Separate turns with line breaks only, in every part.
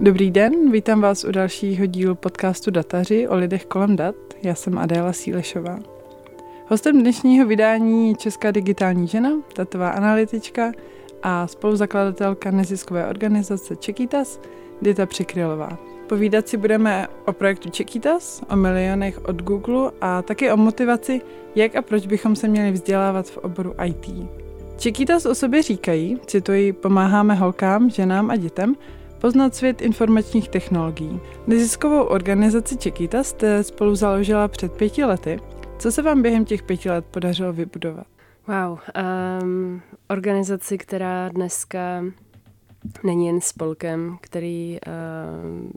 Dobrý den, vítám vás u dalšího dílu podcastu Dataři o lidech kolem dat. Já jsem Adéla Sílešová. Hostem dnešního vydání je Česká digitální žena, datová analytička a spoluzakladatelka neziskové organizace Čekitas, Dita Přikrylová. Povídat si budeme o projektu Čekitas, o milionech od Google a taky o motivaci, jak a proč bychom se měli vzdělávat v oboru IT. Čekitas o sobě říkají, cituji, pomáháme holkám, ženám a dětem, poznat svět informačních technologií. Neziskovou organizaci Čekýta jste spolu založila před pěti lety. Co se vám během těch pěti let podařilo vybudovat?
Wow, um, organizaci, která dneska není jen spolkem, který um,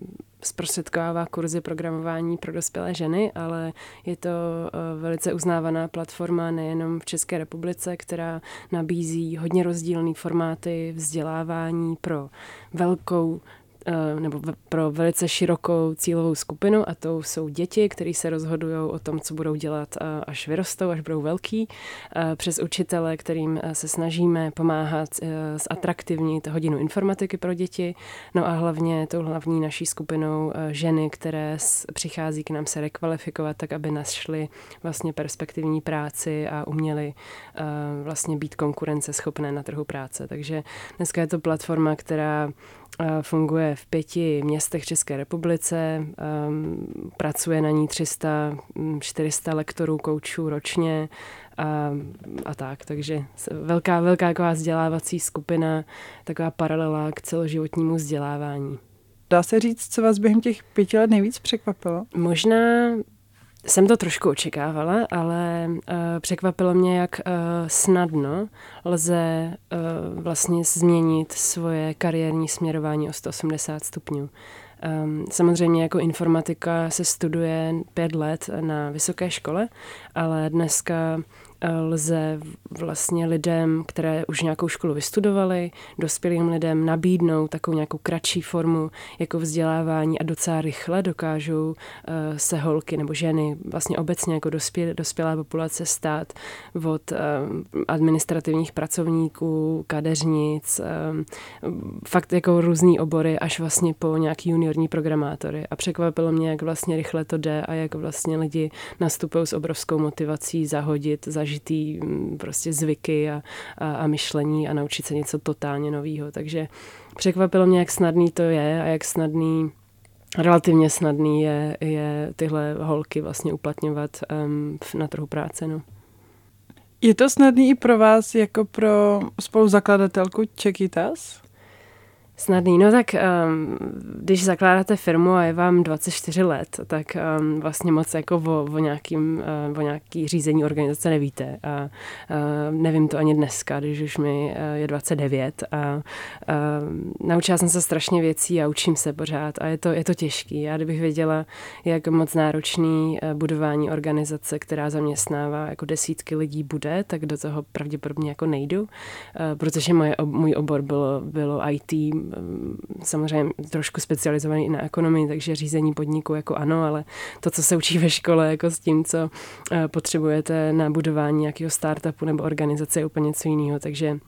zprostředkovává kurzy programování pro dospělé ženy, ale je to uh, velice uznávaná platforma nejenom v České republice, která nabízí hodně rozdílné formáty vzdělávání pro velkou Eh, nebo pro velice širokou cílovou skupinu a to jsou děti, které se rozhodují o tom, co budou dělat eh, až vyrostou, až budou velký, eh, přes učitele, kterým se snažíme pomáhat zatraktivnit hodinu informatiky pro děti, no a hlavně tou hlavní naší skupinou ženy, které přichází k nám se rekvalifikovat, tak aby našly vlastně perspektivní práci a uměli vlastně být konkurenceschopné na trhu práce. Takže dneska je to platforma, která Funguje v pěti městech České republice, pracuje na ní 300, 400 lektorů, koučů ročně a, a tak. Takže velká, velká taková vzdělávací skupina, taková paralela k celoživotnímu vzdělávání.
Dá se říct, co vás během těch pěti let nejvíc překvapilo?
Možná jsem to trošku očekávala, ale uh, překvapilo mě, jak uh, snadno lze uh, vlastně změnit svoje kariérní směrování o 180 stupňů. Um, samozřejmě jako informatika se studuje pět let na vysoké škole, ale dneska lze vlastně lidem, které už nějakou školu vystudovali, dospělým lidem nabídnout takovou nějakou kratší formu jako vzdělávání a docela rychle dokážou uh, se holky nebo ženy vlastně obecně jako dospěl, dospělá populace stát od uh, administrativních pracovníků, kadeřnic, um, fakt jako různý obory až vlastně po nějaký juniorní programátory. A překvapilo mě, jak vlastně rychle to jde a jak vlastně lidi nastupují s obrovskou motivací zahodit, zažít zažitý mm, prostě zvyky a, a, a myšlení a naučit se něco totálně nového. Takže překvapilo mě, jak snadný to je a jak snadný relativně snadný je, je tyhle holky vlastně uplatňovat um, na trhu práce. No.
Je to snadný i pro vás jako pro spoluzakladatelku Čekitas?
Snadný. No tak um, když zakládáte firmu a je vám 24 let, tak um, vlastně moc jako o, o, nějakým, uh, o nějaký řízení organizace nevíte. A uh, nevím to ani dneska, když už mi uh, je 29. A uh, naučila jsem se strašně věcí a učím se pořád a je to, je to těžký. Já kdybych věděla, jak moc náročný uh, budování organizace, která zaměstnává jako desítky lidí bude, tak do toho pravděpodobně jako nejdu, uh, protože moje, můj obor bylo, bylo IT, samozřejmě trošku specializovaný na ekonomii, takže řízení podniku jako ano, ale to, co se učí ve škole, jako s tím, co eh, potřebujete na budování nějakého startupu nebo organizace, je úplně něco jiného. Takže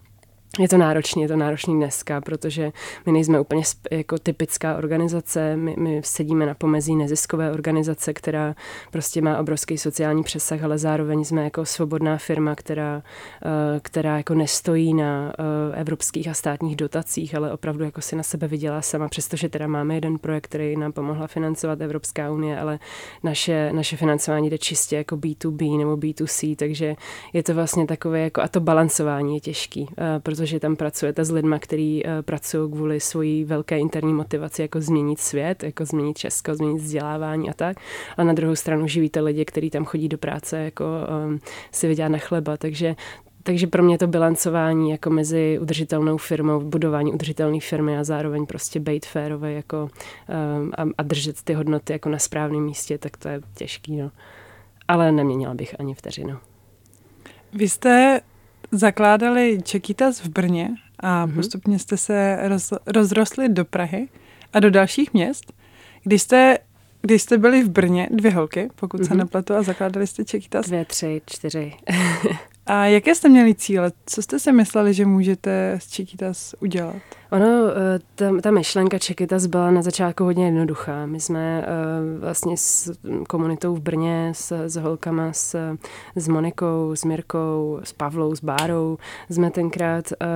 je to náročné, je to náročný dneska, protože my nejsme úplně jako typická organizace, my, my sedíme na pomezí neziskové organizace, která prostě má obrovský sociální přesah, ale zároveň jsme jako svobodná firma, která, eh, která jako nestojí na eh, evropských a státních dotacích, ale opravdu jako si na sebe vydělá sama, přestože teda máme jeden projekt, který nám pomohla financovat Evropská unie, ale naše, naše financování jde čistě jako B2B nebo B2C, takže je to vlastně takové jako a to balancování je těžký, eh, protože protože tam pracujete s lidmi, kteří uh, pracují kvůli svojí velké interní motivaci, jako změnit svět, jako změnit Česko, změnit vzdělávání a tak. A na druhou stranu živíte lidi, kteří tam chodí do práce, jako um, si vydělat na chleba. Takže takže pro mě to bilancování jako mezi udržitelnou firmou, budování udržitelné firmy a zároveň prostě být férové jako, um, a, a držet ty hodnoty jako na správném místě, tak to je těžký. No. Ale neměnila bych ani vteřinu.
Vy jste zakládali Čekitas v Brně a mm-hmm. postupně jste se roz, rozrostli do Prahy a do dalších měst. Když jste, když jste byli v Brně, dvě holky, pokud mm-hmm. se mhm. nepletu, a zakládali jste Čekitas.
Dvě, tři, čtyři.
A jaké jste měli cíle? Co jste si mysleli, že můžete s Chiquitas udělat?
Ono, eh, ta, ta myšlenka Chiquitas byla na začátku hodně jednoduchá. My jsme uh, vlastně s komunitou v Brně, s, s holkama, s, s Monikou, s Mirkou, s Pavlou, s Bárou, jsme tenkrát uh,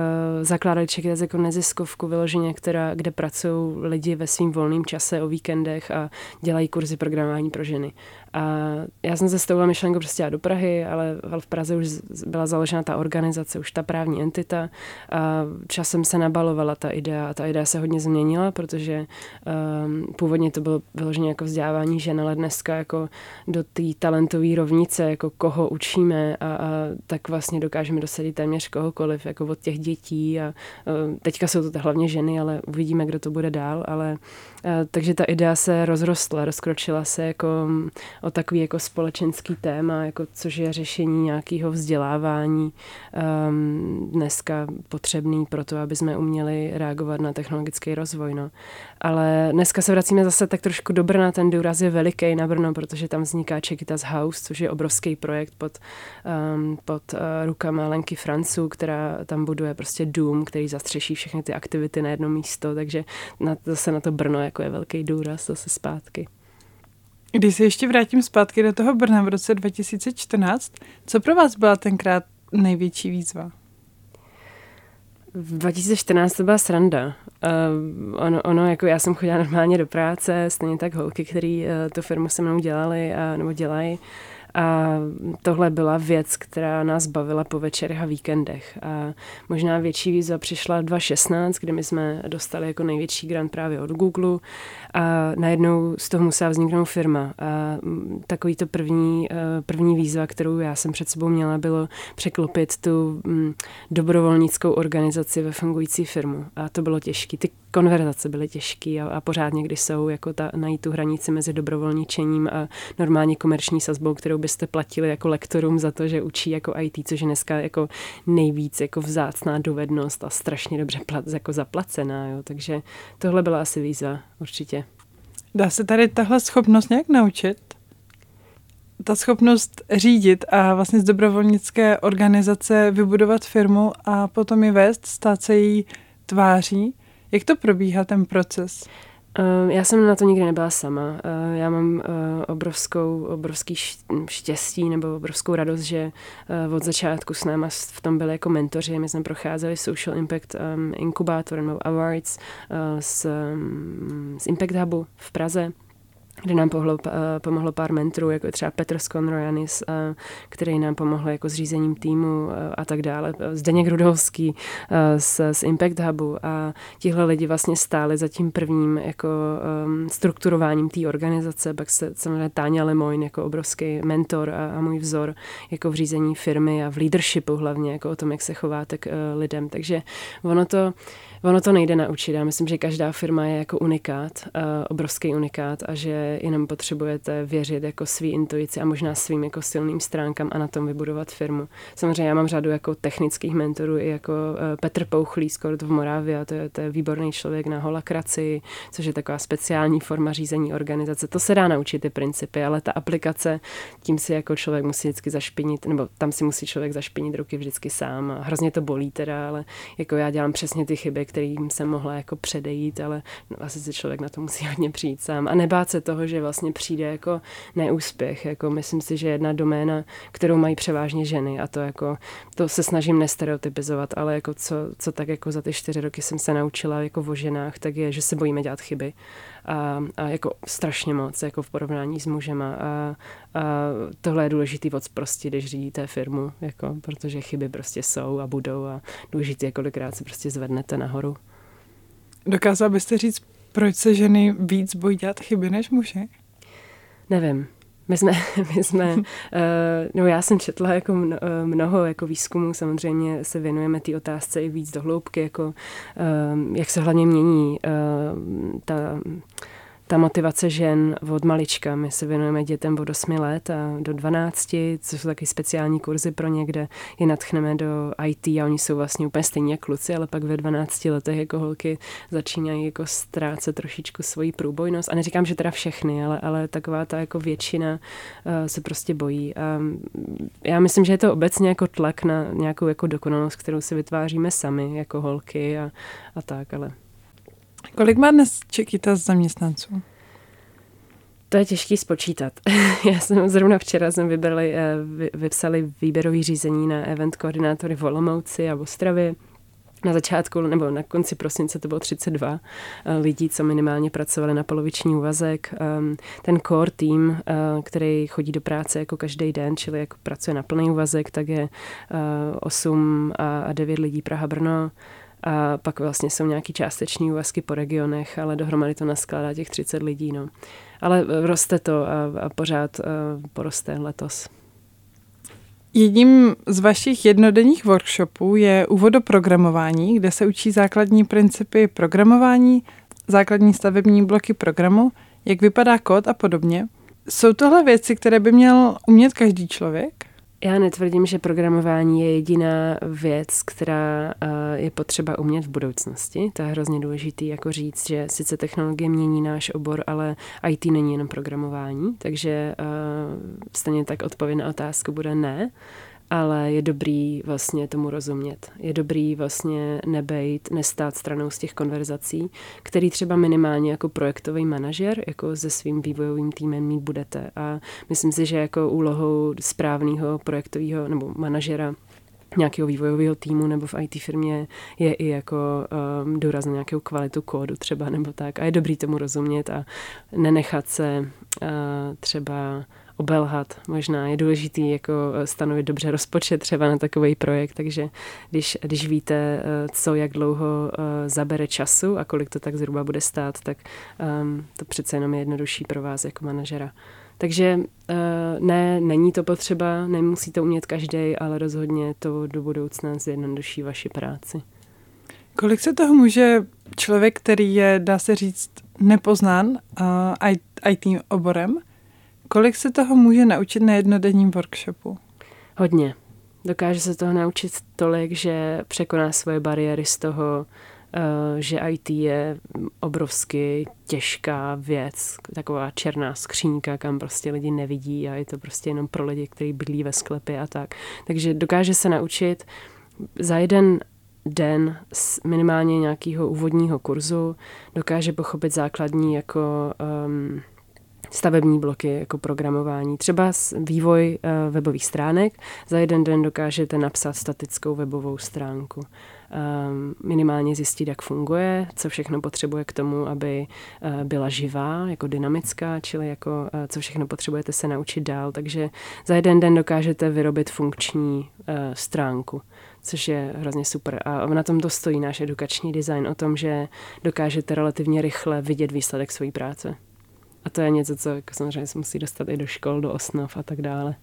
zakládali Chiquitas jako neziskovku vyloženě, která, kde pracují lidi ve svým volném čase o víkendech a dělají kurzy programování pro ženy. A já jsem se s tou myšlenkou prostě do Prahy, ale v Praze už byla založena ta organizace, už ta právní entita. A časem se nabalovala ta idea a ta idea se hodně změnila, protože um, původně to bylo vyloženě jako vzdělávání žen, ale dneska jako do té talentové rovnice, jako koho učíme a, a tak vlastně dokážeme dosadit téměř kohokoliv, jako od těch dětí a um, teďka jsou to hlavně ženy, ale uvidíme, kdo to bude dál, ale uh, takže ta idea se rozrostla, rozkročila se jako o takový jako společenský téma, jako což je řešení nějakého vzdělávání um, dneska potřebný pro to, aby jsme uměli reagovat na technologický rozvoj. No. Ale dneska se vracíme zase tak trošku do Brna, ten důraz je veliký na Brno, protože tam vzniká Čekitas House, což je obrovský projekt pod, um, pod uh, rukama Lenky Francu, která tam buduje prostě dům, který zastřeší všechny ty aktivity na jedno místo, takže na, zase na to Brno jako je velký důraz zase zpátky.
Když se ještě vrátím zpátky do toho Brna v roce 2014, co pro vás byla tenkrát největší výzva?
V 2014 to byla sranda. Uh, ono, ono, jako já jsem chodila normálně do práce, stejně tak holky, které uh, tu firmu se mnou dělali a, nebo dělají. A tohle byla věc, která nás bavila po večerech a víkendech. A možná větší výzva přišla 2016, kdy my jsme dostali jako největší grant právě od Google a najednou z toho musela vzniknout firma. A takový to první, eh, první výzva, kterou já jsem před sebou měla, bylo překlopit tu mm, dobrovolnickou organizaci ve fungující firmu. A to bylo těžké. Ty konverzace byly těžké a, a pořád někdy jsou jako ta, najít tu hranici mezi dobrovolničením a normální komerční sazbou, kterou byste platili jako lektorům za to, že učí jako IT, což je dneska jako nejvíc jako vzácná dovednost a strašně dobře plat, jako zaplacená. Jo. Takže tohle byla asi výzva určitě.
Dá se tady tahle schopnost nějak naučit? Ta schopnost řídit a vlastně z dobrovolnické organizace vybudovat firmu a potom ji vést, stát se její tváří. Jak to probíhá ten proces?
Uh, já jsem na to nikdy nebyla sama. Uh, já mám uh, obrovskou, obrovský štěstí nebo obrovskou radost, že od začátku s náma v tom byli jako mentoři. My jsme procházeli Social Impact um, Inkubator nebo Awards um, z Impact Hubu v Praze kde nám pohlo, eh, pomohlo pár mentorů, jako třeba Petr Skonrojanis, eh, který nám pomohl jako s řízením týmu eh, a tak dále. Zdeněk Rudolský z, z Impact Hubu a tihle lidi vlastně stáli za tím prvním jako um, strukturováním té organizace, pak se samozřejmě Táňa Lemoyne jako obrovský mentor a, a můj vzor jako v řízení firmy a v leadershipu hlavně, jako o tom, jak se chováte k lidem. Takže ono to Ono to nejde naučit. Já myslím, že každá firma je jako unikát, uh, obrovský unikát a že jenom potřebujete věřit jako svý intuici a možná svým jako silným stránkám a na tom vybudovat firmu. Samozřejmě já mám řadu jako technických mentorů, i jako uh, Petr Pouchlý z Kort v Moravě, a to je, to je výborný člověk na holakraci, což je taková speciální forma řízení organizace. To se dá naučit ty principy, ale ta aplikace, tím si jako člověk musí vždycky zašpinit, nebo tam si musí člověk zašpinit ruky vždycky sám a hrozně to bolí teda, ale jako já dělám přesně ty chyby, kterým jsem mohla jako předejít, ale no, asi si člověk na to musí hodně přijít sám. A nebát se toho, že vlastně přijde jako neúspěch. Jako myslím si, že jedna doména, kterou mají převážně ženy a to jako, to se snažím nestereotypizovat, ale jako co, co tak jako za ty čtyři roky jsem se naučila jako o ženách, tak je, že se bojíme dělat chyby. A, a jako strašně moc, jako v porovnání s mužema. A, a tohle je důležitý od prostě, když řídíte firmu, jako, protože chyby prostě jsou a budou a důležité je, kolikrát se prostě zvednete nahoru.
Dokázal byste říct, proč se ženy víc bojí dělat chyby než muži?
Nevím. My jsme, my jsme uh, no já jsem četla jako mnoho jako výzkumů, samozřejmě se věnujeme té otázce i víc do hloubky, jako uh, jak se hlavně mění ta ta motivace žen od malička. My se věnujeme dětem od 8 let a do 12, což jsou taky speciální kurzy pro ně, kde je natchneme do IT a oni jsou vlastně úplně stejní jako kluci, ale pak ve 12 letech jako holky začínají jako ztrácet trošičku svoji průbojnost. A neříkám, že teda všechny, ale, ale taková ta jako většina uh, se prostě bojí. A já myslím, že je to obecně jako tlak na nějakou jako dokonalost, kterou si vytváříme sami jako holky a, a tak, ale
Kolik má dnes Čekita zaměstnanců?
To je těžký spočítat. Já jsem zrovna včera jsme vybrali, eh, vypsali výběrový řízení na event koordinátory v Olomouci a v Ostravě. Na začátku nebo na konci prosince to bylo 32 eh, lidí, co minimálně pracovali na poloviční úvazek. Ehm, ten core tým, eh, který chodí do práce jako každý den, čili jako pracuje na plný úvazek, tak je 8 a 9 lidí Praha-Brno. A pak vlastně jsou nějaký částečný úvazky po regionech, ale dohromady to naskládá těch 30 lidí. No. Ale roste to a, a pořád a poroste letos.
Jedním z vašich jednodenních workshopů je úvod do programování, kde se učí základní principy programování, základní stavební bloky programu, jak vypadá kód a podobně. Jsou tohle věci, které by měl umět každý člověk?
Já netvrdím, že programování je jediná věc, která uh, je potřeba umět v budoucnosti. To je hrozně důležité jako říct, že sice technologie mění náš obor, ale IT není jenom programování, takže uh, stejně tak odpověď na otázku bude ne ale je dobrý vlastně tomu rozumět. Je dobrý vlastně nebejt, nestát stranou z těch konverzací, který třeba minimálně jako projektový manažer, jako se svým vývojovým týmem mít budete. A myslím si, že jako úlohou správného projektového nebo manažera nějakého vývojového týmu nebo v IT firmě je i jako um, důraz na nějakou kvalitu kódu třeba nebo tak. A je dobrý tomu rozumět a nenechat se uh, třeba obelhat. Možná je důležitý jako eh, stanovit dobře rozpočet třeba na takový projekt, takže když, když víte, eh, co, jak dlouho eh, zabere času a kolik to tak zhruba bude stát, tak um, to přece jenom je jednodušší pro vás jako manažera. Takže ne, není to potřeba, nemusí to umět každý, ale rozhodně to do budoucna zjednoduší vaši práci.
Kolik se toho může člověk, který je, dá se říct, nepoznán uh, IT oborem, Kolik se toho může naučit na jednodenním workshopu?
Hodně. Dokáže se toho naučit tolik, že překoná svoje bariéry z toho, eh, že IT je obrovsky těžká věc, taková černá skřínka, kam prostě lidi nevidí a je to prostě jenom pro lidi, kteří bydlí ve sklepě a tak. Takže dokáže se naučit za jeden den z minimálně nějakého úvodního kurzu, dokáže pochopit základní jako um, stavební bloky jako programování. Třeba vývoj uh, webových stránek. Za jeden den dokážete napsat statickou webovou stránku. Um, minimálně zjistit, jak funguje, co všechno potřebuje k tomu, aby uh, byla živá, jako dynamická, čili jako uh, co všechno potřebujete se naučit dál. Takže za jeden den dokážete vyrobit funkční stránku což je hrozně super. A na tom to stojí náš edukační design, o tom, že dokážete relativně rychle vidět výsledek své práce. A to je něco, co jako samozřejmě se musí dostat i do škol, do osnov a tak dále.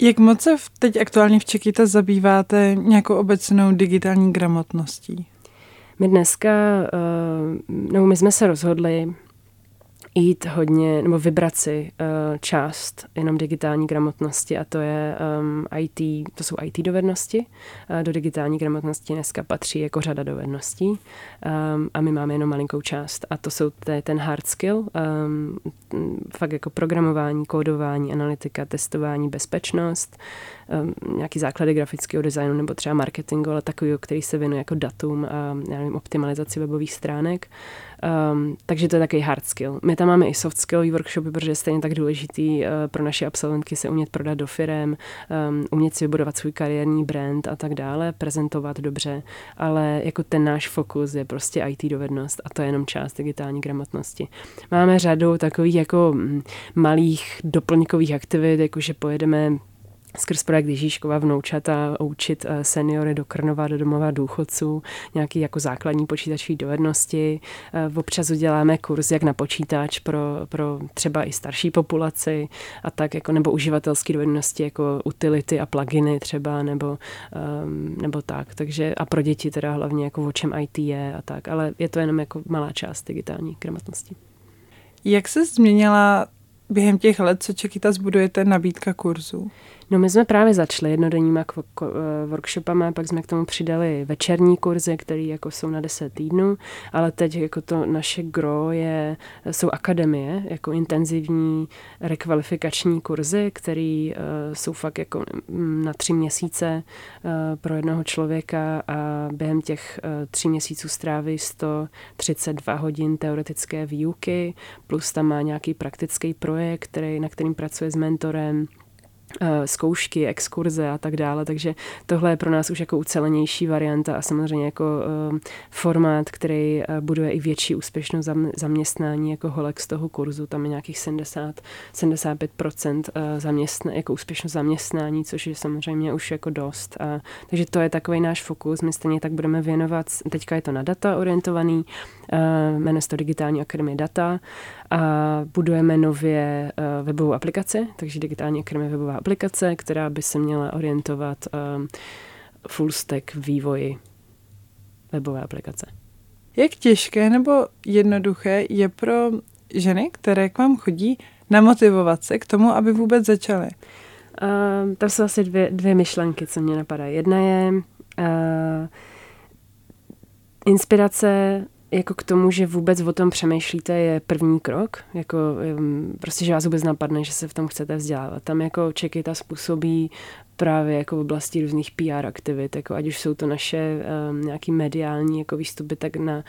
Jak moc se teď aktuálně v Čekýta zabýváte nějakou obecnou digitální gramotností?
My dneska, no my jsme se rozhodli, jít hodně, nebo vybrat si uh, část jenom digitální gramotnosti a to je um, IT, to jsou IT dovednosti. Uh, do digitální gramotnosti dneska patří jako řada dovedností um, a my máme jenom malinkou část a to jsou te, ten hard skill, um, fakt jako programování, kódování, analytika, testování, bezpečnost, nějaký základy grafického designu nebo třeba marketingu, ale takový, který se věnuje jako datum a já nevím, optimalizaci webových stránek. Um, takže to je takový hard skill. My tam máme i soft skillový workshopy, protože je stejně tak důležitý uh, pro naše absolventky se umět prodat do firem, um, umět si vybudovat svůj kariérní brand a tak dále, prezentovat dobře, ale jako ten náš fokus je prostě IT dovednost a to je jenom část digitální gramotnosti. Máme řadu takových jako mm, malých doplňkových aktivit, jakože pojedeme skrz projekt Ježíškova vnoučata učit eh, seniory do Krnova, do domova důchodců, nějaký jako základní počítačové dovednosti. Eh, občas uděláme kurz jak na počítač pro, pro třeba i starší populaci a tak jako nebo uživatelské dovednosti jako utility a pluginy třeba nebo, um, nebo tak. Takže a pro děti teda hlavně jako o čem IT je a tak, ale je to jenom jako malá část digitální gramotnosti.
Jak se změnila během těch let, co Čekytas budujete, nabídka kurzů?
No my jsme právě začali jednodenníma eh, workshopama, pak jsme k tomu přidali večerní kurzy, které jako jsou na 10 týdnů, ale teď jako to naše gro je, jsou akademie, jako intenzivní rekvalifikační kurzy, které uh, jsou fakt jako mm, na tři měsíce uh, pro jednoho člověka a během těch uh, tří měsíců stráví 132 hodin teoretické výuky, plus tam má nějaký praktický projekt, který, na kterým pracuje s mentorem, Eh, zkoušky, exkurze a tak dále, takže tohle je pro nás už jako ucelenější varianta a samozřejmě jako uh, formát, který uh, buduje i větší úspěšnost zaměstnání jako holek z toho kurzu, tam je nějakých 70, 75% zaměstna, jako úspěšnost zaměstnání, což je samozřejmě už jako dost. A, takže to je takový náš fokus, my stejně tak budeme věnovat, teďka je to na data orientovaný, jmenuje se to Digitální akademie data a budujeme nově uh, webovou aplikaci, takže Digitální akademie webová aplikace, která by se měla orientovat um, full stack vývoji webové aplikace.
Jak těžké nebo jednoduché je pro ženy, které k vám chodí, namotivovat se k tomu, aby vůbec začaly?
Uh, tam jsou asi dvě, dvě myšlenky, co mě napadají. Jedna je uh, inspirace jako k tomu, že vůbec o tom přemýšlíte, je první krok. Jako, prostě, že vás vůbec napadne, že se v tom chcete vzdělávat. Tam jako ta způsobí právě jako v oblasti různých PR aktivit, jako ať už jsou to naše um, nějaký mediální jako výstupy, tak na,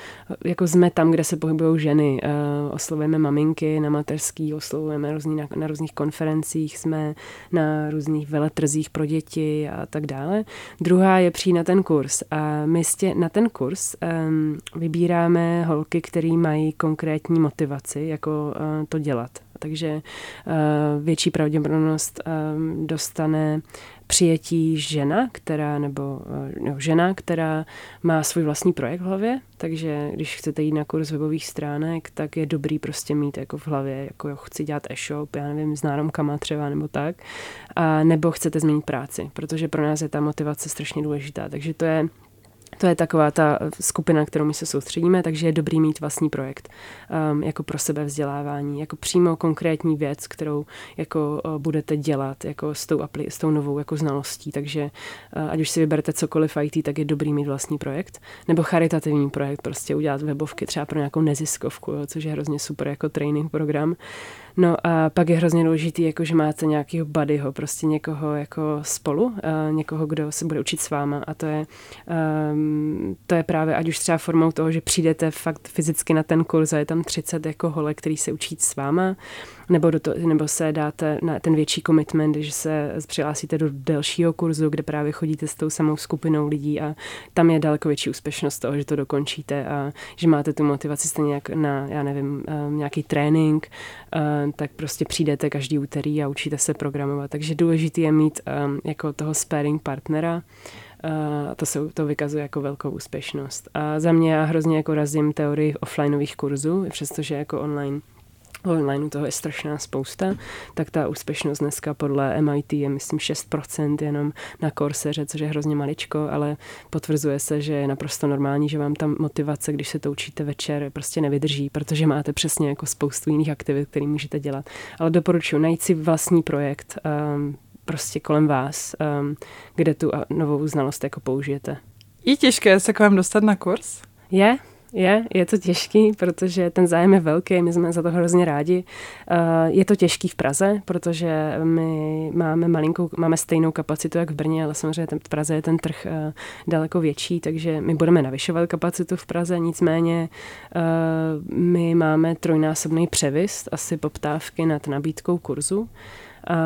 jako jsme tam, kde se pohybují ženy. Uh, oslovujeme maminky na mateřský, oslovujeme různý, na, na různých konferencích, jsme na různých veletrzích pro děti a tak dále. Druhá je přijít na ten kurz a my stě, na ten kurz um, vybíráme holky, které mají konkrétní motivaci, jako uh, to dělat. Takže uh, větší pravděpodobnost um, dostane přijetí žena, která, nebo no, žena, která má svůj vlastní projekt v hlavě, takže když chcete jít na kurz webových stránek, tak je dobrý prostě mít jako v hlavě, jako jo, chci dělat e-shop, já nevím, s náramkama třeba nebo tak, a nebo chcete změnit práci, protože pro nás je ta motivace strašně důležitá, takže to je to je taková ta skupina, kterou my se soustředíme, takže je dobrý mít vlastní projekt um, jako pro sebe vzdělávání, jako přímo konkrétní věc, kterou jako uh, budete dělat jako s tou, apli- s tou novou jako znalostí. Takže uh, ať už si vyberete cokoliv IT, tak je dobrý mít vlastní projekt. Nebo charitativní projekt, prostě udělat webovky třeba pro nějakou neziskovku, jo, což je hrozně super jako training program. No a pak je hrozně důležitý, jako že máte nějakého buddyho, prostě někoho jako spolu, uh, někoho, kdo se bude učit s váma a to je, um, to je právě ať už třeba formou toho, že přijdete fakt fyzicky na ten kurz a je tam 30 jako hole, který se učí s váma, nebo, do to, nebo se dáte na ten větší commitment, že se přihlásíte do delšího kurzu, kde právě chodíte s tou samou skupinou lidí a tam je daleko větší úspěšnost toho, že to dokončíte a že máte tu motivaci stejně jak na, já nevím, um, nějaký trénink, um, tak prostě přijdete každý úterý a učíte se programovat. Takže důležité je mít jako toho sparing partnera, a to, se, to vykazuje jako velkou úspěšnost. A za mě já hrozně jako razím teorii offlineových kurzů, přestože jako online online toho je strašná spousta, tak ta úspěšnost dneska podle MIT je myslím 6% jenom na Courseře, což je hrozně maličko, ale potvrzuje se, že je naprosto normální, že vám tam motivace, když se to učíte večer, prostě nevydrží, protože máte přesně jako spoustu jiných aktivit, které můžete dělat. Ale doporučuji najít si vlastní projekt um, prostě kolem vás, um, kde tu novou znalost jako použijete.
Je těžké se k vám dostat na kurz?
Je, je, je to těžký, protože ten zájem je velký, my jsme za to hrozně rádi. Eh, je to těžký v Praze, protože my máme malinkou, máme stejnou kapacitu jak v Brně, ale samozřejmě v Praze je ten trh eh, daleko větší, takže my budeme navyšovat kapacitu v Praze, nicméně eh, my máme trojnásobný převis asi poptávky nad nabídkou kurzu. A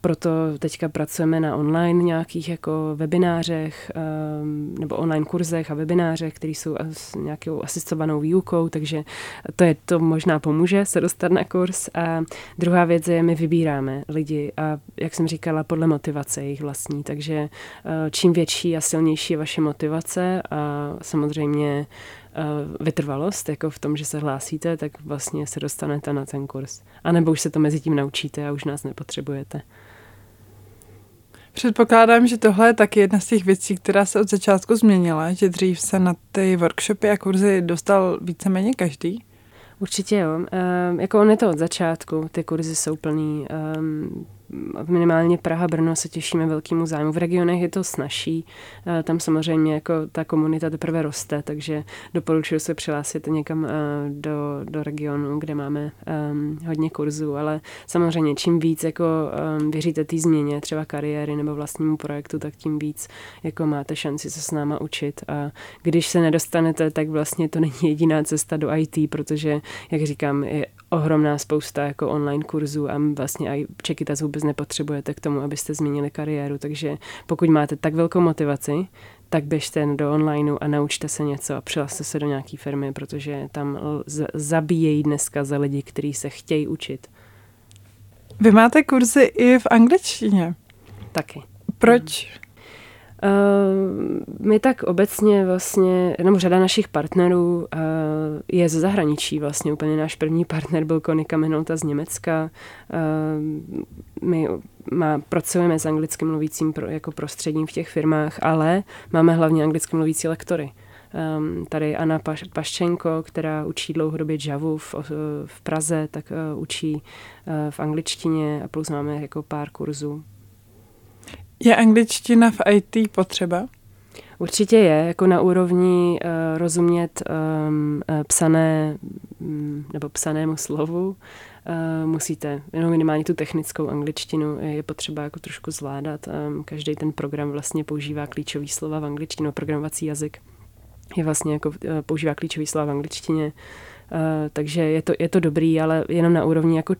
proto teďka pracujeme na online nějakých jako webinářech ehm, nebo online kurzech a webinářech, které jsou s nějakou asistovanou výukou, takže to je to možná pomůže se dostat na kurz. A druhá věc je, my vybíráme lidi a jak jsem říkala, podle motivace jejich vlastní, takže eh, čím větší a silnější je vaše motivace a samozřejmě vytrvalost, jako v tom, že se hlásíte, tak vlastně se dostanete na ten kurz. A nebo už se to mezi tím naučíte a už nás nepotřebujete.
Předpokládám, že tohle je taky jedna z těch věcí, která se od začátku změnila, že dřív se na ty workshopy a kurzy dostal víceméně každý.
Určitě jo. Um, jako on je to od začátku, ty kurzy jsou plný. Um, minimálně Praha, Brno se těšíme velkému zájmu. V regionech je to snažší, eh, tam samozřejmě jako ta komunita teprve roste, takže doporučuji se přihlásit někam eh, do, do regionu, kde máme um, hodně kurzů, ale samozřejmě čím víc jako um, věříte té změně, třeba kariéry nebo vlastnímu projektu, tak tím víc jako máte šanci se s náma učit a když se nedostanete, tak vlastně to není jediná cesta do IT, protože, jak říkám, je ohromná spousta jako online kurzů a vlastně i Čekytas vůbec nepotřebujete k tomu, abyste změnili kariéru, takže pokud máte tak velkou motivaci, tak běžte do onlineu a naučte se něco a přihlaste se do nějaké firmy, protože tam zabíjejí dneska za lidi, kteří se chtějí učit.
Vy máte kurzy i v angličtině?
Taky.
Proč?
Uh, my tak obecně vlastně, nebo řada našich partnerů uh, je ze zahraničí vlastně. Úplně náš první partner byl Konika Minolta z Německa. Uh, my má, pracujeme s anglicky mluvícím pro, jako prostředím v těch firmách, ale máme hlavně anglicky mluvící lektory. Um, tady Anna Paš, Paščenko, která učí dlouhodobě Javu v, v Praze, tak uh, učí uh, v angličtině a plus máme jako pár kurzů
je angličtina v IT potřeba?
Určitě je, jako na úrovni uh, rozumět um, psané um, nebo psanému slovu. Uh, musíte, jenom minimálně tu technickou angličtinu je potřeba jako trošku zvládat. Um, každý ten program vlastně používá klíčový slova v angličtině, programovací jazyk je vlastně jako uh, používá klíčový slova v angličtině, uh, takže je to, je to dobrý, ale jenom na úrovni jako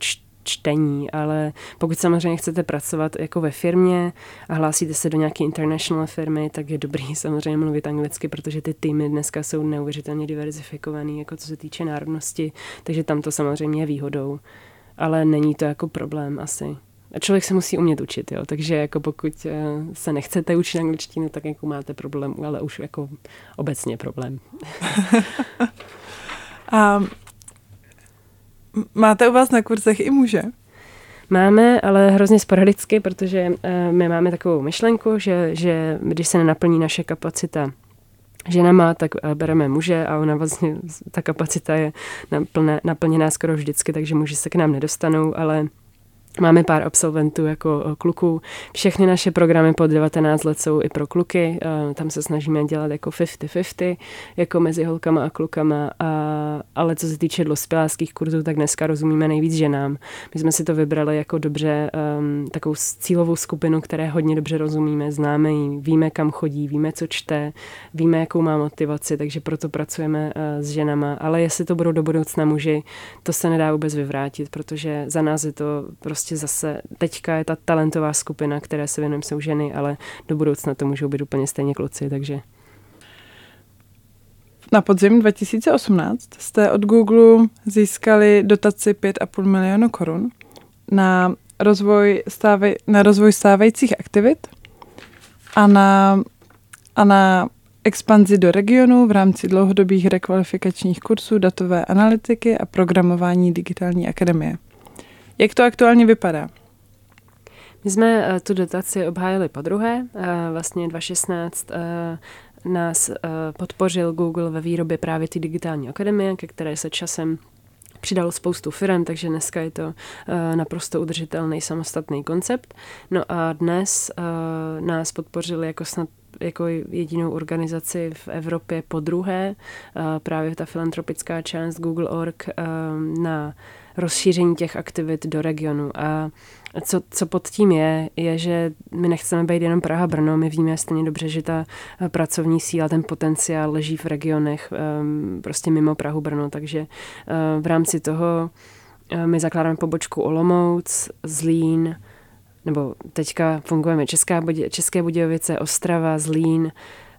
čtení, ale pokud samozřejmě chcete pracovat jako ve firmě a hlásíte se do nějaké international firmy, tak je dobrý samozřejmě mluvit anglicky, protože ty týmy dneska jsou neuvěřitelně diverzifikovaný, jako co se týče národnosti, takže tam to samozřejmě je výhodou. Ale není to jako problém asi. A člověk se musí umět učit, jo. Takže jako pokud eh, se nechcete učit angličtinu, tak jako máte problém, ale už jako obecně problém.
a Máte u vás na kurzech i muže?
Máme, ale hrozně sporadicky, protože uh, my máme takovou myšlenku, že, že když se nenaplní naše kapacita ženama, tak uh, bereme muže a ona vlastně, ta kapacita je naplné, naplněná skoro vždycky, takže muži se k nám nedostanou, ale Máme pár absolventů jako eh, kluků. Všechny naše programy pod 19 let jsou i pro kluky. Eh, tam se snažíme dělat jako 50-50, jako mezi holkama a klukama. A, ale co se týče dospěláckých kurzů, tak dneska rozumíme nejvíc ženám. My jsme si to vybrali jako dobře, um, takovou cílovou skupinu, které hodně dobře rozumíme, známe ji, víme, kam chodí, víme, co čte, víme, jakou má motivaci, takže proto pracujeme uh, s ženama. Ale jestli to budou do budoucna muži, to se nedá vůbec vyvrátit, protože za nás je to prostě prostě zase teďka je ta talentová skupina, které se věnujeme, jsou ženy, ale do budoucna to můžou být úplně stejně kluci, takže...
Na podzim 2018 jste od Google získali dotaci 5,5 milionu korun na rozvoj, stávej, na rozvoj stávajících aktivit a na, a na expanzi do regionu v rámci dlouhodobých rekvalifikačních kursů datové analytiky a programování digitální akademie. Jak to aktuálně vypadá?
My jsme uh, tu dotaci obhájili po druhé. Uh, vlastně 2016 uh, eh, nás podpořil Google ve výrobě právě ty digitální akademie, ke které se časem přidalo spoustu firm, takže dneska je to uh, naprosto udržitelný samostatný koncept. No a dnes uh, nás podpořili jako snad jako jedinou organizaci v Evropě po druhé, uh, právě ta filantropická část Google.org uh, na rozšíření těch aktivit do regionu. A co, co pod tím je, je, že my nechceme být jenom Praha, Brno, my víme stejně dobře, že ta pracovní síla, ten potenciál leží v regionech, prostě mimo Prahu, Brno, takže v rámci toho my zakládáme pobočku Olomouc, Zlín, nebo teďka fungujeme Česká, České Budějovice, Ostrava, Zlín,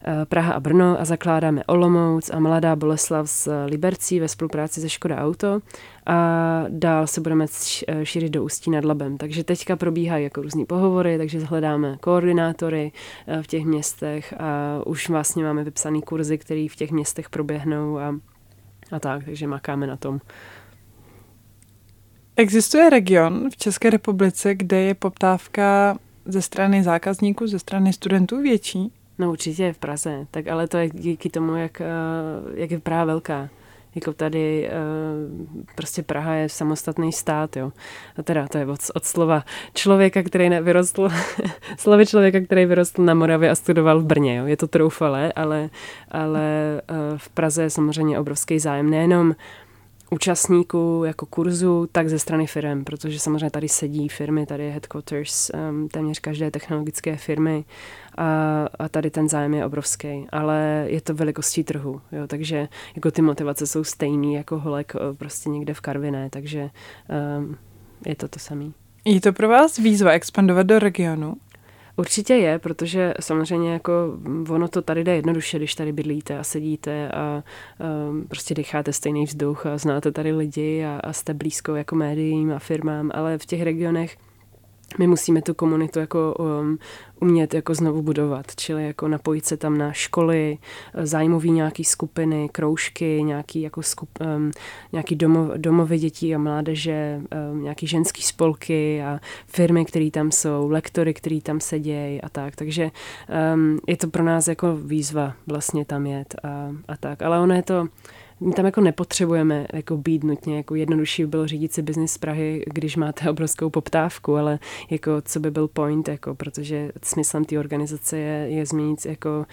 Eh, Praha a Brno a zakládáme Olomouc a Mladá Boleslav s Libercí ve spolupráci se Škoda Auto a dál se budeme eh, šířit do Ústí nad Labem. Takže teďka probíhají jako různý pohovory, takže hledáme koordinátory eh, v těch městech a už vlastně máme vypsané kurzy, které v těch městech proběhnou a, a tak, takže makáme na tom.
Existuje region v České republice, kde je poptávka ze strany zákazníků, ze strany studentů větší?
No určitě v Praze, tak ale to je díky tomu, jak, eh, jak je Praha velká. Jako tady prostě Praha je samostatný stát, jo. A teda to je od, od slova člověka, který vyrostl, slovy člověka, který vyrostl na Moravě a studoval v Brně, jo. Je to troufalé, ale, ale v Praze je samozřejmě obrovský zájem nejenom účastníků jako kurzu, tak ze strany firm, protože samozřejmě tady sedí firmy, tady je headquarters um, téměř každé technologické firmy a, a tady ten zájem je obrovský, ale je to velikostí trhu, jo, takže jako ty motivace jsou stejný jako holek prostě někde v Karviné, takže um, je to to samé.
Je to pro vás výzva expandovat do regionu?
Určitě je, protože samozřejmě jako ono to tady jde jednoduše, když tady bydlíte a sedíte a um, prostě decháte stejný vzduch a znáte tady lidi a, a jste blízko jako médiím a firmám, ale v těch regionech my musíme tu komunitu jako um, umět jako znovu budovat, čili jako napojit se tam na školy, zájmový nějaký skupiny, kroužky, nějaký, jako skup, um, nějaký domov, domovy dětí a mládeže, um, nějaký ženský spolky a firmy, které tam jsou, lektory, který tam sedějí a tak. Takže um, je to pro nás jako výzva vlastně tam jet a, a tak. Ale ono je to, my tam jako nepotřebujeme jako být nutně, jako jednodušší by bylo řídit si biznis z Prahy, když máte obrovskou poptávku, ale jako co by byl point, jako, protože smyslem té organizace je, je změnit jako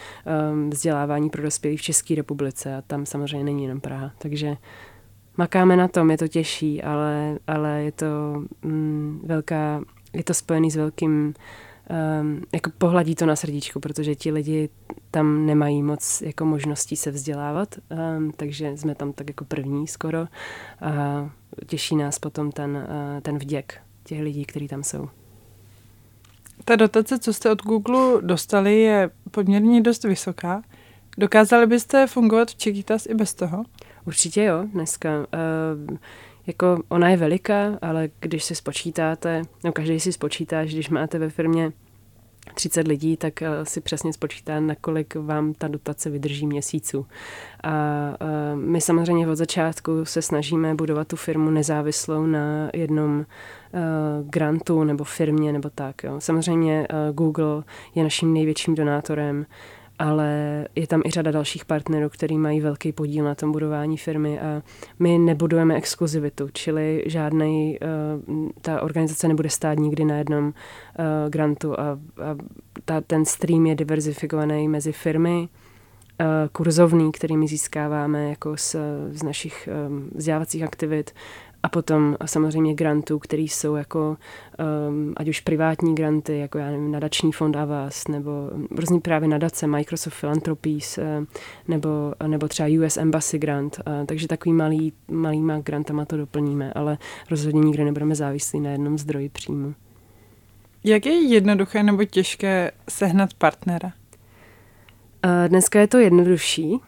um, vzdělávání pro dospělí v České republice a tam samozřejmě není jenom Praha, takže makáme na tom, je to těžší, ale, ale je to mm, velká, je to spojený s velkým um, jako pohladí to na srdíčku, protože ti lidi tam nemají moc jako možností se vzdělávat, um, takže jsme tam tak jako první skoro a těší nás potom ten, uh, ten vděk těch lidí, kteří tam jsou.
Ta dotace, co jste od Google dostali, je poměrně dost vysoká. Dokázali byste fungovat v Chiquitas i bez toho?
Určitě jo, dneska. Uh, jako ona je veliká, ale když si spočítáte, no každý si spočítá, že když máte ve firmě 30 lidí, tak uh, si přesně spočítá, nakolik vám ta dotace vydrží měsíců. A uh, my samozřejmě od začátku se snažíme budovat tu firmu nezávislou na jednom uh, grantu nebo firmě nebo tak. Jo. Samozřejmě Google je naším největším donátorem ale je tam i řada dalších partnerů, který mají velký podíl na tom budování firmy a my nebudujeme exkluzivitu, čili žádný, uh, ta organizace nebude stát nikdy na jednom uh, grantu a, a ta, ten stream je diverzifikovaný mezi firmy, uh, kurzovný, kterými získáváme jako z, z našich vzdělávacích aktivit a potom samozřejmě grantů, které jsou jako, um, ať už privátní granty, jako já nevím, nadační fond Avas, nebo různý právě nadace, Microsoft Philanthropies, uh, nebo, nebo třeba US Embassy grant. Uh, takže takový malý, malýma grantama to doplníme, ale rozhodně nikdy nebudeme závislí na jednom zdroji příjmu.
Jak je jednoduché nebo těžké sehnat partnera?
Uh, dneska je to jednodušší,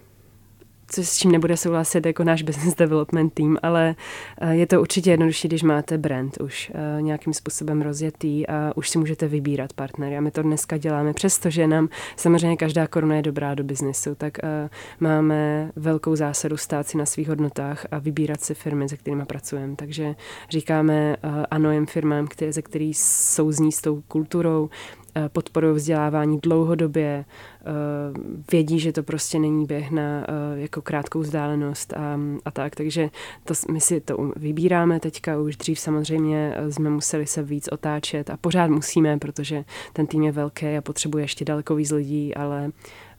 co s čím nebude souhlasit jako náš business development tým, ale eh, je to určitě jednodušší, když máte brand už eh, nějakým způsobem rozjetý a už si můžete vybírat partnery. A my to dneska děláme, přestože nám samozřejmě každá koruna je dobrá do biznesu, tak eh, máme velkou zásadu stát si na svých hodnotách a vybírat si firmy, se kterými pracujeme. Takže říkáme ano jen firmám, které, ze kterých souzní s tou kulturou, podporují vzdělávání dlouhodobě, eh, vědí, že to prostě není běh na eh, jako krátkou vzdálenost a, a tak, takže to, my si to vybíráme teďka, už. Dřív samozřejmě jsme museli se víc otáčet a pořád musíme, protože ten tým je velký a potřebuje ještě daleko víc lidí, ale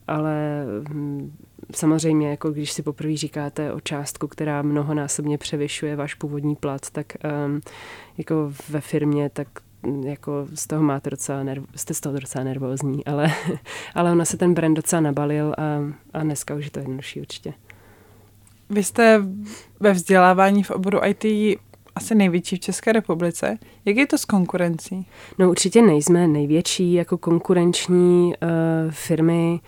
ale hm, samozřejmě, jako když si poprvé říkáte o částku, která mnohonásobně převyšuje váš původní plat, tak um, jako ve firmě, tak jako z toho máte docela nerv, jste z toho docela nervózní, ale, ale ona se ten brand docela nabalil a, a dneska už je to jednodušší určitě.
Vy jste ve vzdělávání v oboru IT asi největší v České republice. Jak je to s konkurencí?
No určitě nejsme největší jako konkurenční uh, firmy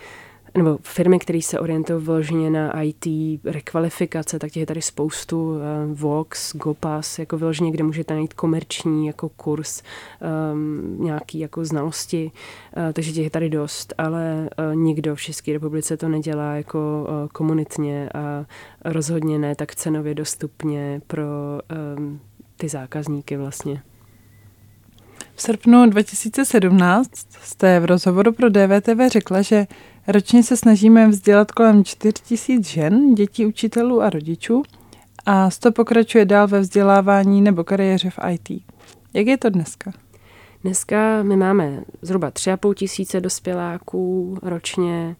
nebo firmy, které se orientují vloženě na IT, rekvalifikace, tak těch je tady spoustu, uh, Vox, Gopas, jako vyloženě, kde můžete najít komerční jako kurz, um, nějaký jako znalosti, uh, takže těch je tady dost, ale uh, nikdo v České republice to nedělá jako uh, komunitně a rozhodně ne tak cenově dostupně pro um, ty zákazníky vlastně.
V srpnu 2017 jste v rozhovoru pro DVTV řekla, že Ročně se snažíme vzdělat kolem 4 tisíc žen, dětí, učitelů a rodičů a to pokračuje dál ve vzdělávání nebo kariéře v IT. Jak je to dneska?
Dneska my máme zhruba 3,5 tisíce dospěláků ročně,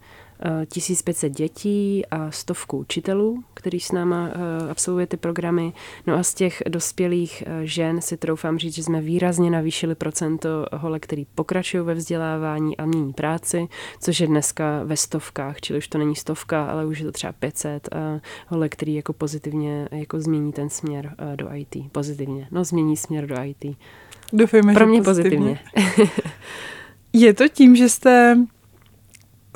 1500 dětí a stovku učitelů, který s náma eh, absolvuje ty programy. No a z těch dospělých eh, žen si troufám říct, že jsme výrazně navýšili procento hole, který pokračují ve vzdělávání a mění práci, což je dneska ve stovkách, čili už to není stovka, ale už je to třeba 500 a hole, který jako pozitivně jako změní ten směr eh, do IT. Pozitivně. No změní směr do IT.
Doufujeme,
Pro mě pozitivně. pozitivně.
je to tím, že jste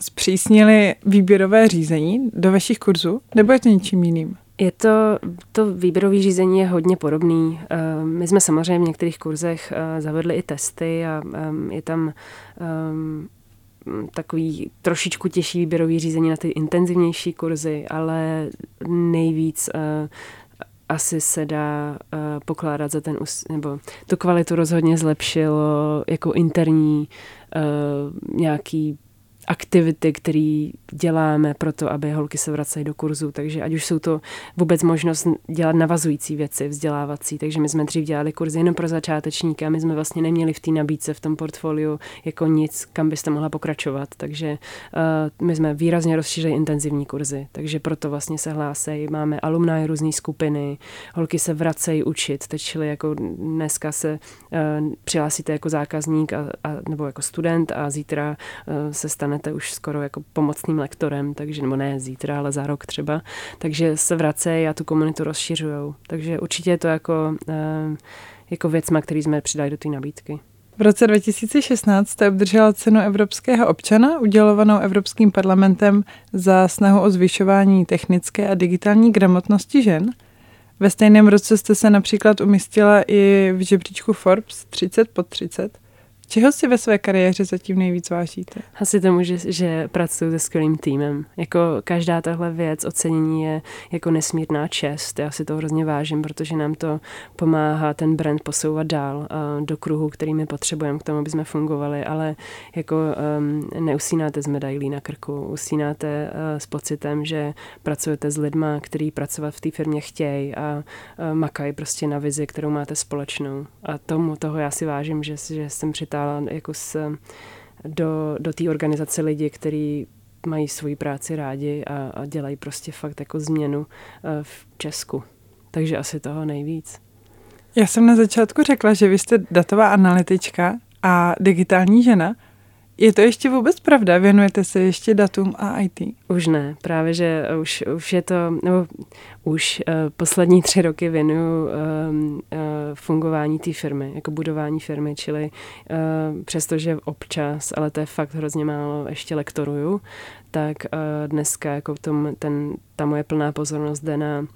zpřísnili výběrové řízení do vašich kurzů, nebo je to něčím jiným?
Je to, to výběrové řízení je hodně podobný. Ehm, my jsme samozřejmě v některých kurzech eh, zavedli i testy a ehm, je tam um, takový trošičku těžší výběrový řízení na ty intenzivnější kurzy, ale nejvíc uh, asi se dá uh, pokládat za ten, nebo tu kvalitu rozhodně zlepšilo jako interní nějaký aktivity, které děláme pro to, aby holky se vracely do kurzu. Takže ať už jsou to vůbec možnost dělat navazující věci, vzdělávací. Takže my jsme dřív dělali kurzy jenom pro začátečníky a my jsme vlastně neměli v té nabídce, v tom portfoliu jako nic, kam byste mohla pokračovat. Takže uh, my jsme výrazně rozšířili intenzivní kurzy. Takže proto vlastně se hlásejí. Máme alumni různé skupiny, holky se vracejí učit. Teď čili jako dneska se uh, přihlásíte jako zákazník a, a, nebo jako student a zítra uh, se stane stanete už skoro jako pomocným lektorem, takže, nebo ne zítra, ale za rok třeba, takže se vracejí a tu komunitu rozšiřují. Takže určitě je to jako, eh, jako věcma, který jsme přidali do té nabídky.
V roce 2016 jste obdržela cenu Evropského občana, udělovanou Evropským parlamentem za snahu o zvyšování technické a digitální gramotnosti žen. Ve stejném roce jste se například umístila i v žebříčku Forbes 30 pod 30. Čeho si ve své kariéře zatím nejvíc vážíte?
Asi tomu, že, že pracuji se skvělým týmem. Jako každá tahle věc, ocenění je jako nesmírná čest. Já si to hrozně vážím, protože nám to pomáhá ten brand posouvat dál uh, do kruhu, který my potřebujeme k tomu, aby jsme fungovali, ale jako um, neusínáte z medailí na krku, usínáte uh, s pocitem, že pracujete s lidma, kteří pracovat v té firmě chtějí a uh, makají prostě na vizi, kterou máte společnou. A tomu, toho já si vážím, že, že jsem při dostala jako s, do, do té organizace lidi, kteří mají svoji práci rádi a, a dělají prostě fakt jako změnu eh, v Česku. Takže asi toho nejvíc.
Já jsem na začátku řekla, že vy jste datová analytička a digitální žena. Je to ještě vůbec pravda? Věnujete se ještě datům a IT?
Už ne, právě, že už, už je to, nebo už uh, poslední tři roky věnuju uh, uh, fungování té firmy, jako budování firmy, čili uh, přestože občas, ale to je fakt hrozně málo, ještě lektoruju, tak uh, dneska jako tom, ten, ta moje plná pozornost jde na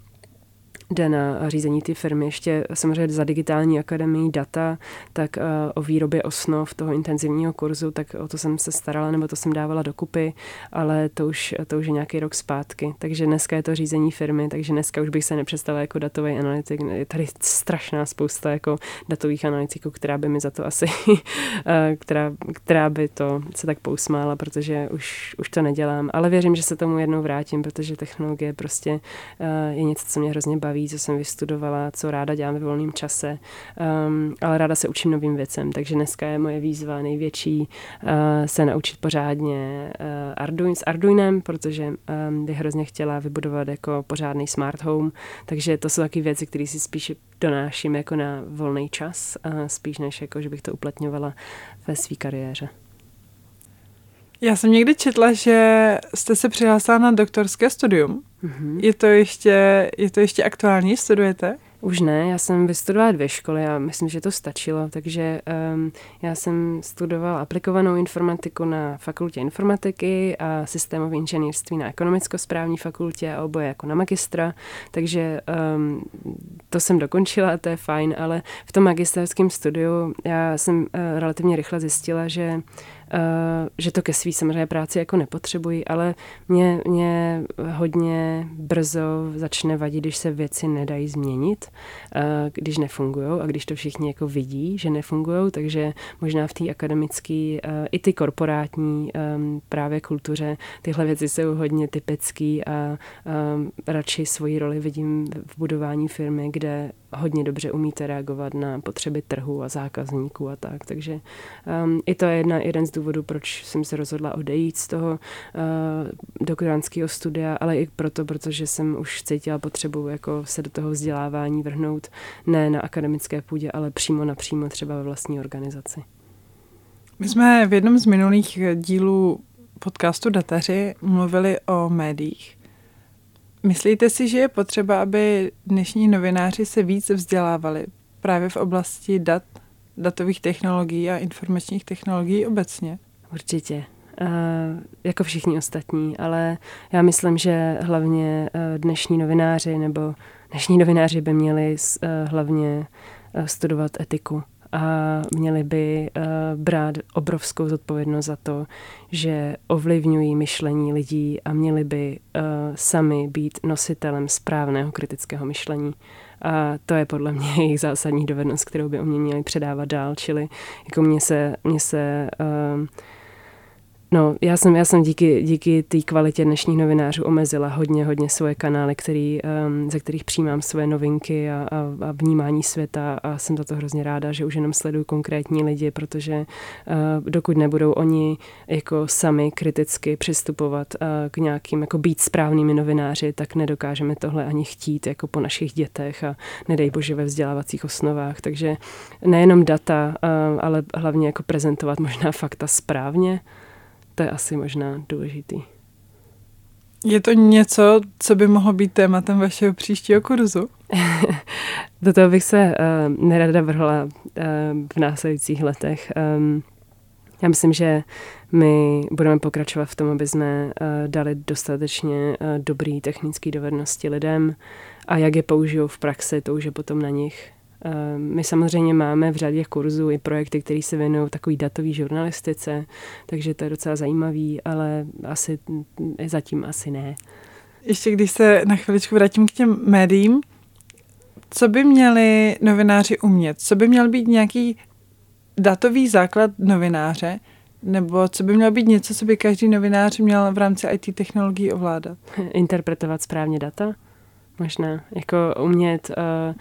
jde na řízení ty firmy. Ještě samozřejmě za digitální akademii data, tak uh, o výrobě osnov toho intenzivního kurzu, tak o to jsem se starala, nebo to jsem dávala dokupy, ale to už, to už je nějaký rok zpátky. Takže dneska je to řízení firmy, takže dneska už bych se nepředstavila jako datový analytik. Je tady strašná spousta jako datových analytiků, která by mi za to asi, eh, která, která by to se tak pousmála, protože už, už to nedělám. Ale věřím, že se tomu jednou vrátím, protože technologie prostě uh, je něco, co mě hrozně baví baví, co jsem vystudovala, co ráda dělám ve volném čase, um, ale ráda se učím novým věcem, takže dneska je moje výzva největší uh, se naučit pořádně uh, Arduin s Arduinem, protože um, bych hrozně chtěla vybudovat jako pořádný smart home, takže to jsou taky věci, které si spíš donáším jako na volný čas, uh, spíš než jako, že bych to uplatňovala ve své kariéře.
Já jsem někdy četla, že jste se přihlásila na doktorské studium. Mm-hmm. Je, to ještě, je to ještě aktuální? Studujete?
Už ne, já jsem vystudovala dvě školy a myslím, že to stačilo, takže um, já jsem studovala aplikovanou informatiku na fakultě informatiky a systémové inženýrství na ekonomicko-správní fakultě a oboje jako na magistra, takže um, to jsem dokončila a to je fajn, ale v tom magisterském studiu já jsem uh, relativně rychle zjistila, že že to ke svý samozřejmě práci jako nepotřebují, ale mě, mě hodně brzo začne vadit, když se věci nedají změnit, když nefungují a když to všichni jako vidí, že nefungují, takže možná v té akademické i ty korporátní právě kultuře tyhle věci jsou hodně typický a radši svoji roli vidím v budování firmy, kde hodně dobře umíte reagovat na potřeby trhu a zákazníků a tak. Takže um, i to je jedna, jeden z důvodů, proč jsem se rozhodla odejít z toho uh, doktorantského studia, ale i proto, protože jsem už cítila potřebu jako se do toho vzdělávání vrhnout ne na akademické půdě, ale přímo napřímo třeba ve vlastní organizaci.
My jsme v jednom z minulých dílů podcastu Dataři mluvili o médiích. Myslíte si, že je potřeba, aby dnešní novináři se víc vzdělávali právě v oblasti dat, datových technologií a informačních technologií obecně?
Určitě. Uh, jako všichni ostatní, ale já myslím, že hlavně uh, dnešní novináři nebo dnešní novináři by měli uh, hlavně studovat etiku a měli by brát obrovskou zodpovědnost za to, že ovlivňují myšlení lidí a měli by sami být nositelem správného kritického myšlení. A to je podle mě jejich zásadní dovednost, kterou by mě měli předávat dál, čili jako mě se, mě se uh, No, já jsem, já jsem díky, díky té kvalitě dnešních novinářů omezila hodně, hodně svoje kanály, který, um, ze kterých přijímám své novinky a, a, a vnímání světa a jsem za to hrozně ráda, že už jenom sleduju konkrétní lidi, protože uh, dokud nebudou oni jako sami kriticky přistupovat uh, k nějakým, jako být správnými novináři, tak nedokážeme tohle ani chtít jako po našich dětech a nedej bože ve vzdělávacích osnovách. Takže nejenom data, uh, ale hlavně jako prezentovat možná fakta správně, to je asi možná důležitý.
Je to něco, co by mohlo být tématem vašeho příštího kurzu?
Do toho bych se uh, nerada vrhla uh, v následujících letech. Um, já myslím, že my budeme pokračovat v tom, aby jsme uh, dali dostatečně uh, dobrý technické dovednosti lidem a jak je použijou v praxi, to už je potom na nich. Ehm, my samozřejmě máme v řadě kurzů i projekty, které se věnují takové datové žurnalistice, takže to je docela zajímavý, ale asi zatím asi ne.
Ještě když se na chviličku vrátím k těm médiím, co by měli novináři umět? Co by měl být nějaký datový základ novináře? Nebo co by mělo být něco, co by každý novinář měl v rámci IT technologií ovládat?
Interpretovat správně data? Možná. Jako umět uh,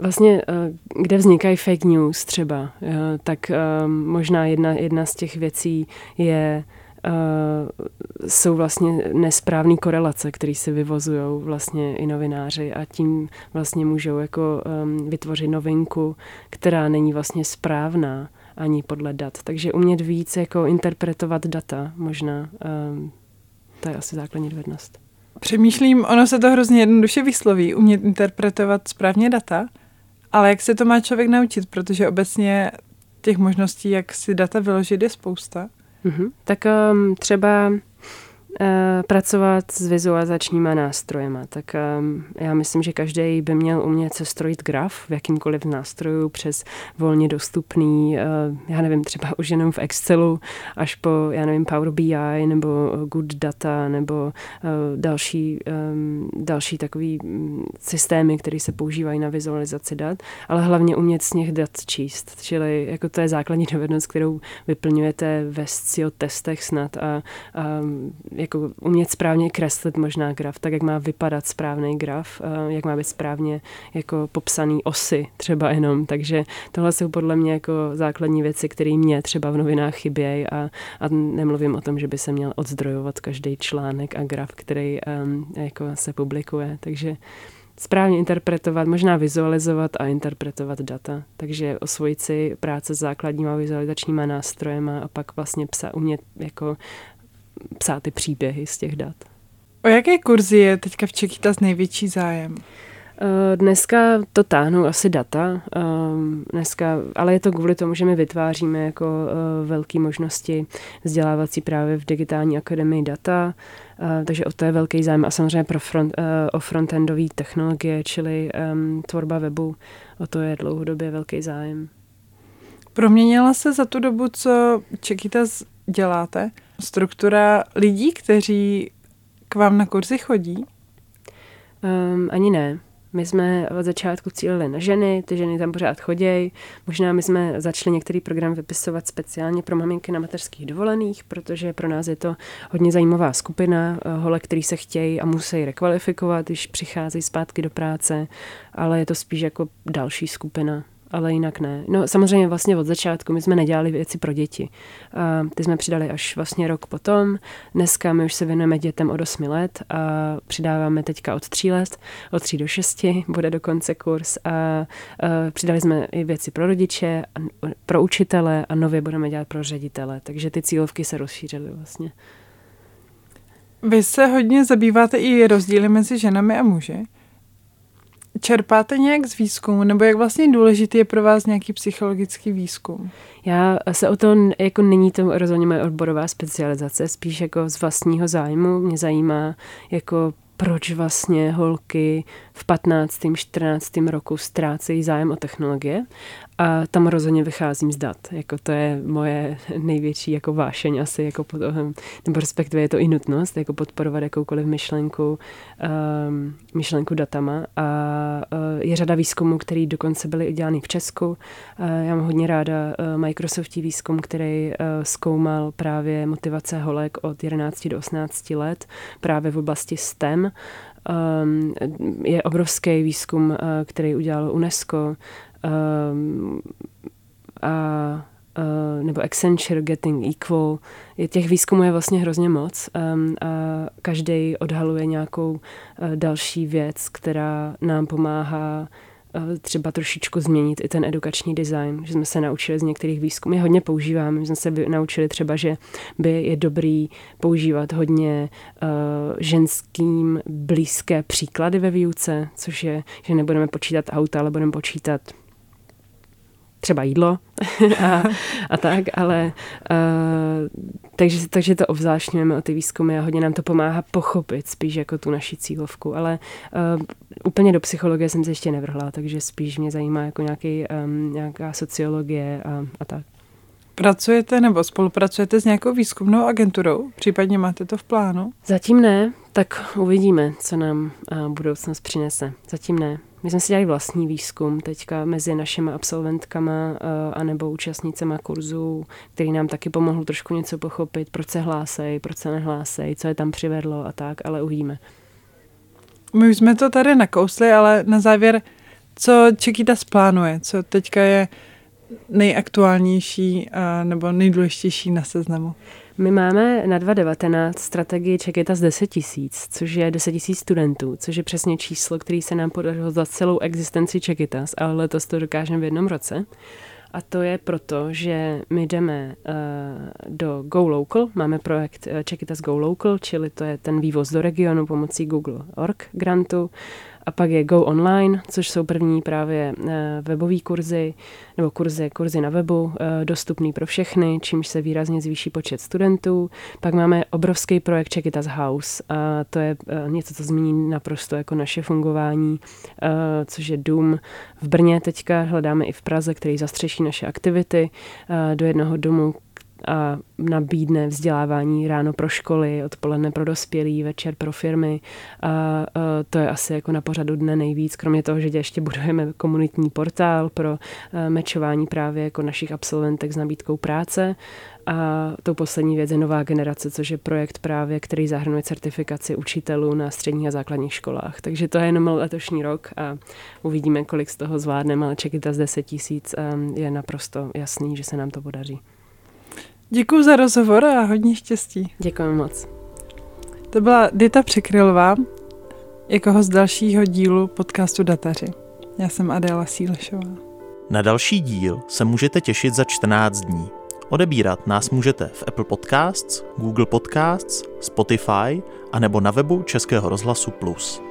Vlastně, eh, kde vznikají fake news třeba, eh, tak eh, možná jedna, jedna z těch věcí je, jsou vlastně nesprávné korelace, které se vyvozují vlastně i novináři a tím vlastně můžou jako vytvořit novinku, která není vlastně správná ani podle dat. Takže umět víc jako interpretovat data možná, to je asi základní dovednost.
Přemýšlím, ono se to hrozně jednoduše vysloví, umět interpretovat správně data, ale jak se to má člověk naučit, protože obecně těch možností, jak si data vyložit, je spousta.
Mm-hmm. Tak um, třeba pracovat s vizualizačníma nástrojema. Tak um, já myslím, že každý by měl umět se strojit graf v jakýmkoliv nástroju přes volně dostupný, uh, já nevím, třeba už jenom v Excelu, až po, já nevím, Power BI nebo Good Data nebo další, um, další takový um, systémy, které se používají na vizualizaci dat, ale hlavně umět z nich dat číst. Čili jako to je základní dovednost, kterou vyplňujete ve SCIO testech snad a, a jako umět správně kreslit možná graf, tak jak má vypadat správný graf, eh, jak má být správně jako popsaný osy třeba jenom. Takže tohle jsou podle mě jako základní věci, které mě třeba v novinách chybějí a, a nemluvím o tom, že by se měl odzdrojovat každý článek a graf, který um, jako se publikuje. Takže správně interpretovat, možná vizualizovat a interpretovat data. Takže osvojit si práce s základníma vizualizačníma nástrojema a pak vlastně psa umět jako psát ty příběhy z těch dat.
O jaké kurzy je teďka v Čekýtas největší zájem?
Eh, dneska to táhnou asi data, eh, dneska, ale je to kvůli tomu, že my vytváříme jako eh, velké možnosti vzdělávací právě v digitální akademii data, takže o to je velký zájem a samozřejmě pro front, o frontendové technologie, čili tvorba webu, o to je dlouhodobě velký zájem.
Proměnila se za tu dobu, co Čekitas děláte, struktura lidí, kteří k vám na kurzy chodí?
Um, ani ne. My jsme od začátku cílili na ženy, ty ženy tam pořád chodějí. Možná my jsme začali některý program vypisovat speciálně pro maminky na mateřských dovolených, protože pro nás je to hodně zajímavá skupina eh, hole, který se chtějí a musí rekvalifikovat, když přicházejí zpátky do práce, ale je to spíš jako další skupina ale jinak ne. No samozřejmě vlastně od začátku my jsme nedělali věci pro děti. A ty jsme přidali až vlastně rok potom. Dneska my už se věnujeme dětem od 8 let a přidáváme teďka od 3 let, od 3 do 6 bude dokonce kurz a, a přidali jsme i věci pro rodiče, pro učitele a nově budeme dělat pro ředitele, takže ty cílovky se rozšířily vlastně.
Vy se hodně zabýváte i rozdíly mezi ženami a muži. Čerpáte nějak z výzkumu, nebo jak vlastně důležitý je pro vás nějaký psychologický výzkum?
Já se o to, jako není to rozhodně moje odborová specializace, spíš jako z vlastního zájmu. Mě zajímá jako proč vlastně holky v 15. 14. roku ztrácejí zájem o technologie a tam rozhodně vycházím z dat. Jako to je moje největší jako vášeň asi, jako pod, nebo respektive je to i nutnost, jako podporovat jakoukoliv myšlenku, um, myšlenku datama. A uh, je řada výzkumů, který dokonce byly udělány v Česku. Uh, já mám hodně ráda uh, Microsoftí výzkum, který uh, zkoumal právě motivace holek od 11 do 18 let právě v oblasti STEM. Um, je obrovský výzkum, uh, který udělal UNESCO um, a Uh, nebo Accenture Getting Equal. Je těch výzkumů je vlastně hrozně moc um, a každý odhaluje nějakou uh, další věc, která nám pomáhá uh, třeba trošičku změnit i ten edukační design, že jsme se naučili z některých výzkumů, je hodně používáme, jsme se naučili třeba, že by je dobrý používat hodně uh, ženským blízké příklady ve výuce, což je, že nebudeme počítat auta, ale budeme počítat třeba jídlo a, a tak, ale uh, takže, takže to obzvláštňujeme o ty výzkumy a hodně nám to pomáhá pochopit spíš jako tu naši cílovku, ale uh, úplně do psychologie jsem se ještě nevrhla, takže spíš mě zajímá jako nějaký, um, nějaká sociologie a, a tak.
Pracujete nebo spolupracujete s nějakou výzkumnou agenturou? Případně máte to v plánu?
Zatím ne, tak uvidíme, co nám uh, budoucnost přinese. Zatím ne. My jsme si dělali vlastní výzkum teďka mezi našimi absolventkama uh, anebo účastnicema kurzů, který nám taky pomohl trošku něco pochopit, proč se hlásej, proč se nehlásej, co je tam přivedlo a tak, ale uvidíme.
My už jsme to tady nakousli, ale na závěr, co Čekýta plánuje, co teďka je nejaktuálnější a, nebo nejdůležitější na seznamu?
My máme na 2019 strategii Čeketa z 10 tisíc, což je 10 tisíc studentů, což je přesně číslo, který se nám podařilo za celou existenci Čekitas, ale letos to dokážeme v jednom roce. A to je proto, že my jdeme uh, do Go Local, máme projekt uh, Čekitas Go Local, čili to je ten vývoz do regionu pomocí Google Org grantu. A pak je Go Online, což jsou první právě eh, webové kurzy, nebo kurzy, kurzy na webu, eh, dostupný pro všechny, čímž se výrazně zvýší počet studentů. Pak máme obrovský projekt Check It as House, a to je eh, něco, co zmíní naprosto jako naše fungování, což je dům v Brně teďka, hledáme i v Praze, který zastřeší naše aktivity do jednoho domu, a nabídne vzdělávání ráno pro školy, odpoledne pro dospělí, večer pro firmy. A, a to je asi jako na pořadu dne nejvíc, kromě toho, že ještě budujeme komunitní portál pro mečování právě jako našich absolventek s nabídkou práce. A tou poslední věc je nová generace, což je projekt právě, který zahrnuje certifikaci učitelů na středních a základních školách. Takže to je jenom letošní rok a uvidíme, kolik z toho zvládneme, ale čekita z 10 tisíc je naprosto jasný, že se nám to podaří.
Děkuji za rozhovor a hodně štěstí.
Děkuji moc.
To byla Dita Překrylová, jako host dalšího dílu podcastu Dataři. Já jsem Adéla Sílešová.
Na další díl se můžete těšit za 14 dní. Odebírat nás můžete v Apple Podcasts, Google Podcasts, Spotify a nebo na webu Českého rozhlasu Plus.